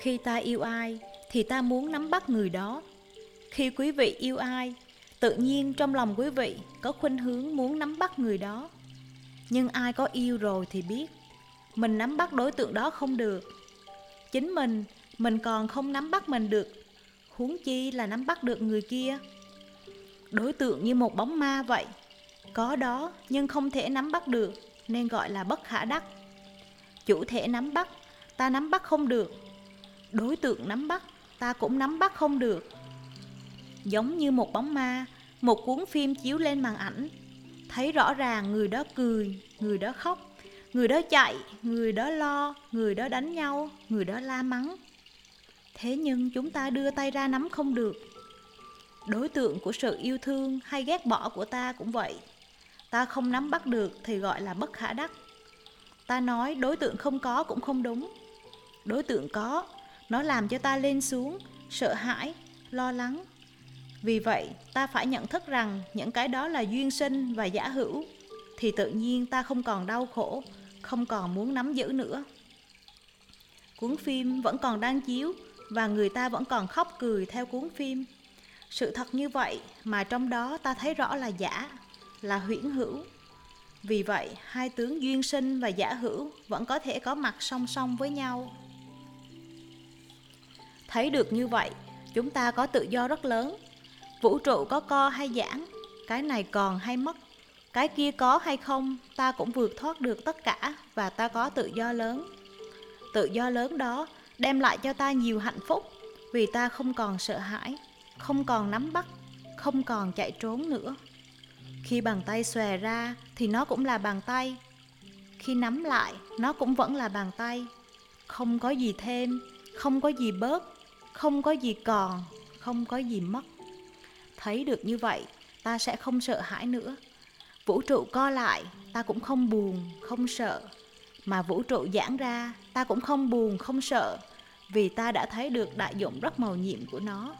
khi ta yêu ai, thì ta muốn nắm bắt người đó. Khi quý vị yêu ai, tự nhiên trong lòng quý vị có khuynh hướng muốn nắm bắt người đó. Nhưng ai có yêu rồi thì biết, mình nắm bắt đối tượng đó không được. Chính mình mình còn không nắm bắt mình được. Huống chi là nắm bắt được người kia. Đối tượng như một bóng ma vậy. Có đó, nhưng không thể nắm bắt được, nên gọi là bất khả đắc. Chủ thể nắm bắt, ta nắm bắt không được đối tượng nắm bắt, ta cũng nắm bắt không được. Giống như một bóng ma, một cuốn phim chiếu lên màn ảnh, thấy rõ ràng người đó cười, người đó khóc, người đó chạy, người đó lo, người đó đánh nhau, người đó la mắng. Thế nhưng chúng ta đưa tay ra nắm không được. Đối tượng của sự yêu thương hay ghét bỏ của ta cũng vậy. Ta không nắm bắt được thì gọi là bất khả đắc. Ta nói đối tượng không có cũng không đúng. Đối tượng có nó làm cho ta lên xuống, sợ hãi, lo lắng. Vì vậy, ta phải nhận thức rằng những cái đó là duyên sinh và giả hữu, thì tự nhiên ta không còn đau khổ, không còn muốn nắm giữ nữa. Cuốn phim vẫn còn đang chiếu và người ta vẫn còn khóc cười theo cuốn phim. Sự thật như vậy mà trong đó ta thấy rõ là giả, là huyễn hữu. Vì vậy, hai tướng duyên sinh và giả hữu vẫn có thể có mặt song song với nhau thấy được như vậy, chúng ta có tự do rất lớn. Vũ trụ có co hay giãn, cái này còn hay mất, cái kia có hay không, ta cũng vượt thoát được tất cả và ta có tự do lớn. Tự do lớn đó đem lại cho ta nhiều hạnh phúc, vì ta không còn sợ hãi, không còn nắm bắt, không còn chạy trốn nữa. Khi bàn tay xòe ra thì nó cũng là bàn tay, khi nắm lại nó cũng vẫn là bàn tay. Không có gì thêm, không có gì bớt không có gì còn, không có gì mất. Thấy được như vậy, ta sẽ không sợ hãi nữa. Vũ trụ co lại, ta cũng không buồn, không sợ. Mà vũ trụ giãn ra, ta cũng không buồn, không sợ, vì ta đã thấy được đại dụng rất màu nhiệm của nó.